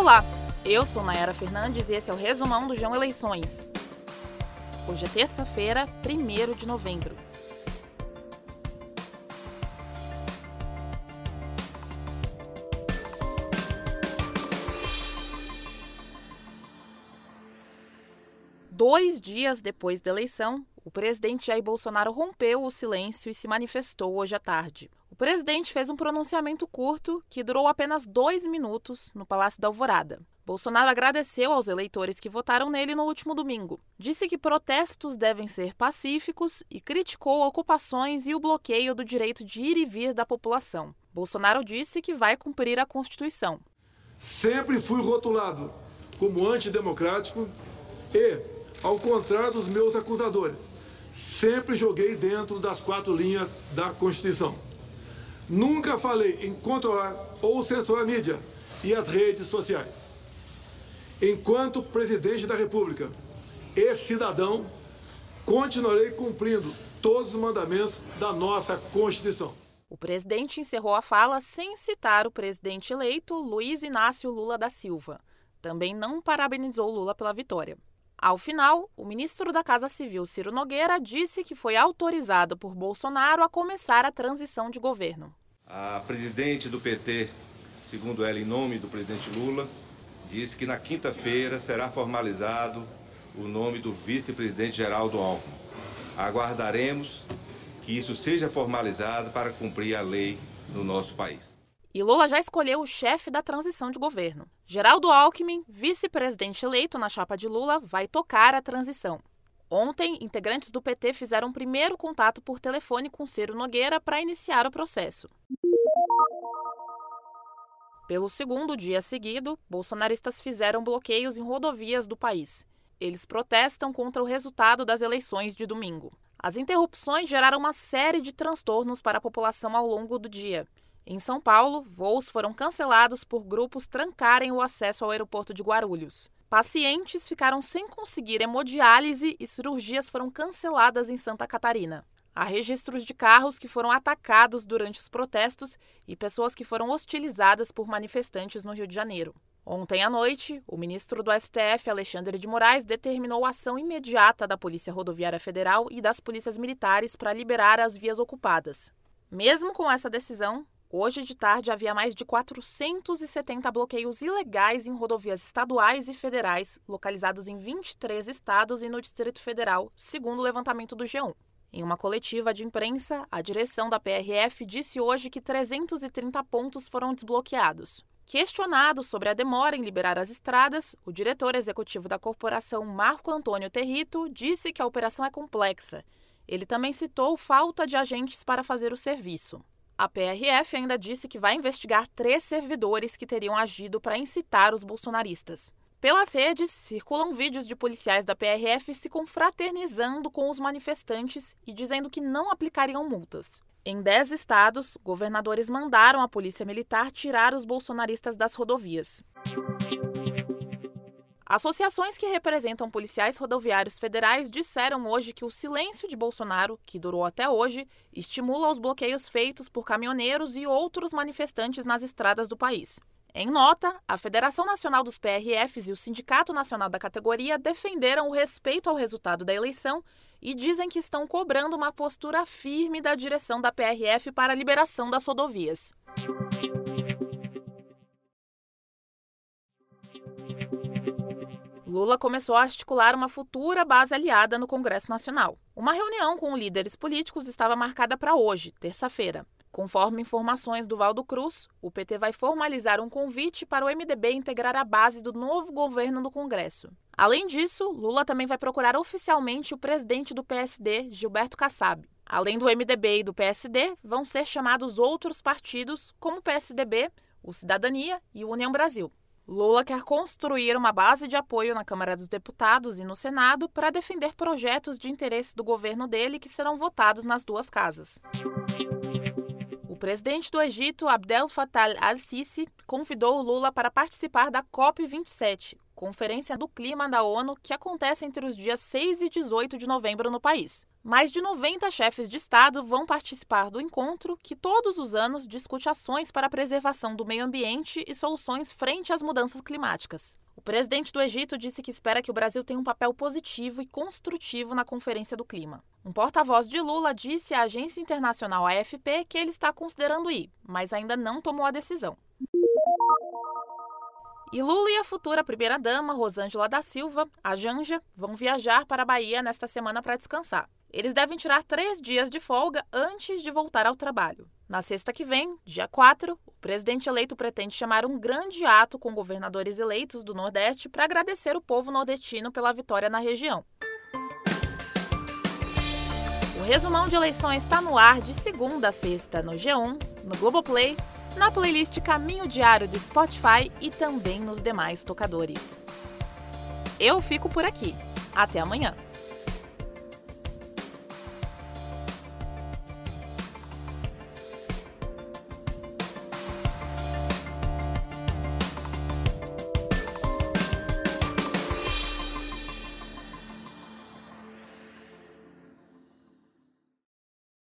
Olá, eu sou Nayara Fernandes e esse é o resumão do João Eleições. Hoje é terça-feira, 1 de novembro. Dois dias depois da eleição, o presidente Jair Bolsonaro rompeu o silêncio e se manifestou hoje à tarde. O presidente fez um pronunciamento curto que durou apenas dois minutos no Palácio da Alvorada. Bolsonaro agradeceu aos eleitores que votaram nele no último domingo. Disse que protestos devem ser pacíficos e criticou ocupações e o bloqueio do direito de ir e vir da população. Bolsonaro disse que vai cumprir a Constituição. Sempre fui rotulado como antidemocrático e ao contrário dos meus acusadores, sempre joguei dentro das quatro linhas da Constituição. Nunca falei em controlar ou censurar a mídia e as redes sociais. Enquanto presidente da República e cidadão, continuarei cumprindo todos os mandamentos da nossa Constituição. O presidente encerrou a fala sem citar o presidente eleito Luiz Inácio Lula da Silva. Também não parabenizou Lula pela vitória. Ao final, o ministro da Casa Civil, Ciro Nogueira, disse que foi autorizado por Bolsonaro a começar a transição de governo. A presidente do PT, segundo ela, em nome do presidente Lula, disse que na quinta-feira será formalizado o nome do vice-presidente Geraldo Alckmin. Aguardaremos que isso seja formalizado para cumprir a lei no nosso país. E Lula já escolheu o chefe da transição de governo. Geraldo Alckmin, vice-presidente eleito na chapa de Lula, vai tocar a transição. Ontem, integrantes do PT fizeram um primeiro contato por telefone com Ciro Nogueira para iniciar o processo. Pelo segundo dia seguido, bolsonaristas fizeram bloqueios em rodovias do país. Eles protestam contra o resultado das eleições de domingo. As interrupções geraram uma série de transtornos para a população ao longo do dia. Em São Paulo, voos foram cancelados por grupos trancarem o acesso ao aeroporto de Guarulhos. Pacientes ficaram sem conseguir hemodiálise e cirurgias foram canceladas em Santa Catarina. Há registros de carros que foram atacados durante os protestos e pessoas que foram hostilizadas por manifestantes no Rio de Janeiro. Ontem à noite, o ministro do STF, Alexandre de Moraes, determinou ação imediata da Polícia Rodoviária Federal e das polícias militares para liberar as vias ocupadas. Mesmo com essa decisão, Hoje de tarde havia mais de 470 bloqueios ilegais em rodovias estaduais e federais, localizados em 23 estados e no Distrito Federal, segundo o levantamento do G1. Em uma coletiva de imprensa, a direção da PRF disse hoje que 330 pontos foram desbloqueados. Questionado sobre a demora em liberar as estradas, o diretor executivo da corporação, Marco Antônio Territo, disse que a operação é complexa. Ele também citou falta de agentes para fazer o serviço. A PRF ainda disse que vai investigar três servidores que teriam agido para incitar os bolsonaristas. Pelas redes, circulam vídeos de policiais da PRF se confraternizando com os manifestantes e dizendo que não aplicariam multas. Em dez estados, governadores mandaram a polícia militar tirar os bolsonaristas das rodovias. Associações que representam policiais rodoviários federais disseram hoje que o silêncio de Bolsonaro, que durou até hoje, estimula os bloqueios feitos por caminhoneiros e outros manifestantes nas estradas do país. Em nota, a Federação Nacional dos PRFs e o Sindicato Nacional da categoria defenderam o respeito ao resultado da eleição e dizem que estão cobrando uma postura firme da direção da PRF para a liberação das rodovias. Lula começou a articular uma futura base aliada no Congresso Nacional. Uma reunião com líderes políticos estava marcada para hoje, terça-feira. Conforme informações do Valdo Cruz, o PT vai formalizar um convite para o MDB integrar a base do novo governo no Congresso. Além disso, Lula também vai procurar oficialmente o presidente do PSD, Gilberto Kassab. Além do MDB e do PSD, vão ser chamados outros partidos, como o PSDB, o Cidadania e o União Brasil. Lula quer construir uma base de apoio na Câmara dos Deputados e no Senado para defender projetos de interesse do governo dele que serão votados nas duas casas. O presidente do Egito, Abdel Fattah al-Sisi, convidou Lula para participar da COP27, Conferência do Clima da ONU, que acontece entre os dias 6 e 18 de novembro no país. Mais de 90 chefes de Estado vão participar do encontro, que todos os anos discute ações para a preservação do meio ambiente e soluções frente às mudanças climáticas. O presidente do Egito disse que espera que o Brasil tenha um papel positivo e construtivo na Conferência do Clima. Um porta-voz de Lula disse à agência internacional AFP que ele está considerando ir, mas ainda não tomou a decisão. E Lula e a futura primeira-dama, Rosângela da Silva, a Janja, vão viajar para a Bahia nesta semana para descansar. Eles devem tirar três dias de folga antes de voltar ao trabalho. Na sexta que vem, dia 4, o presidente eleito pretende chamar um grande ato com governadores eleitos do Nordeste para agradecer o povo nordestino pela vitória na região. O resumão de eleições está no ar de segunda a sexta no G1, no Globoplay, na playlist Caminho Diário do Spotify e também nos demais tocadores. Eu fico por aqui. Até amanhã!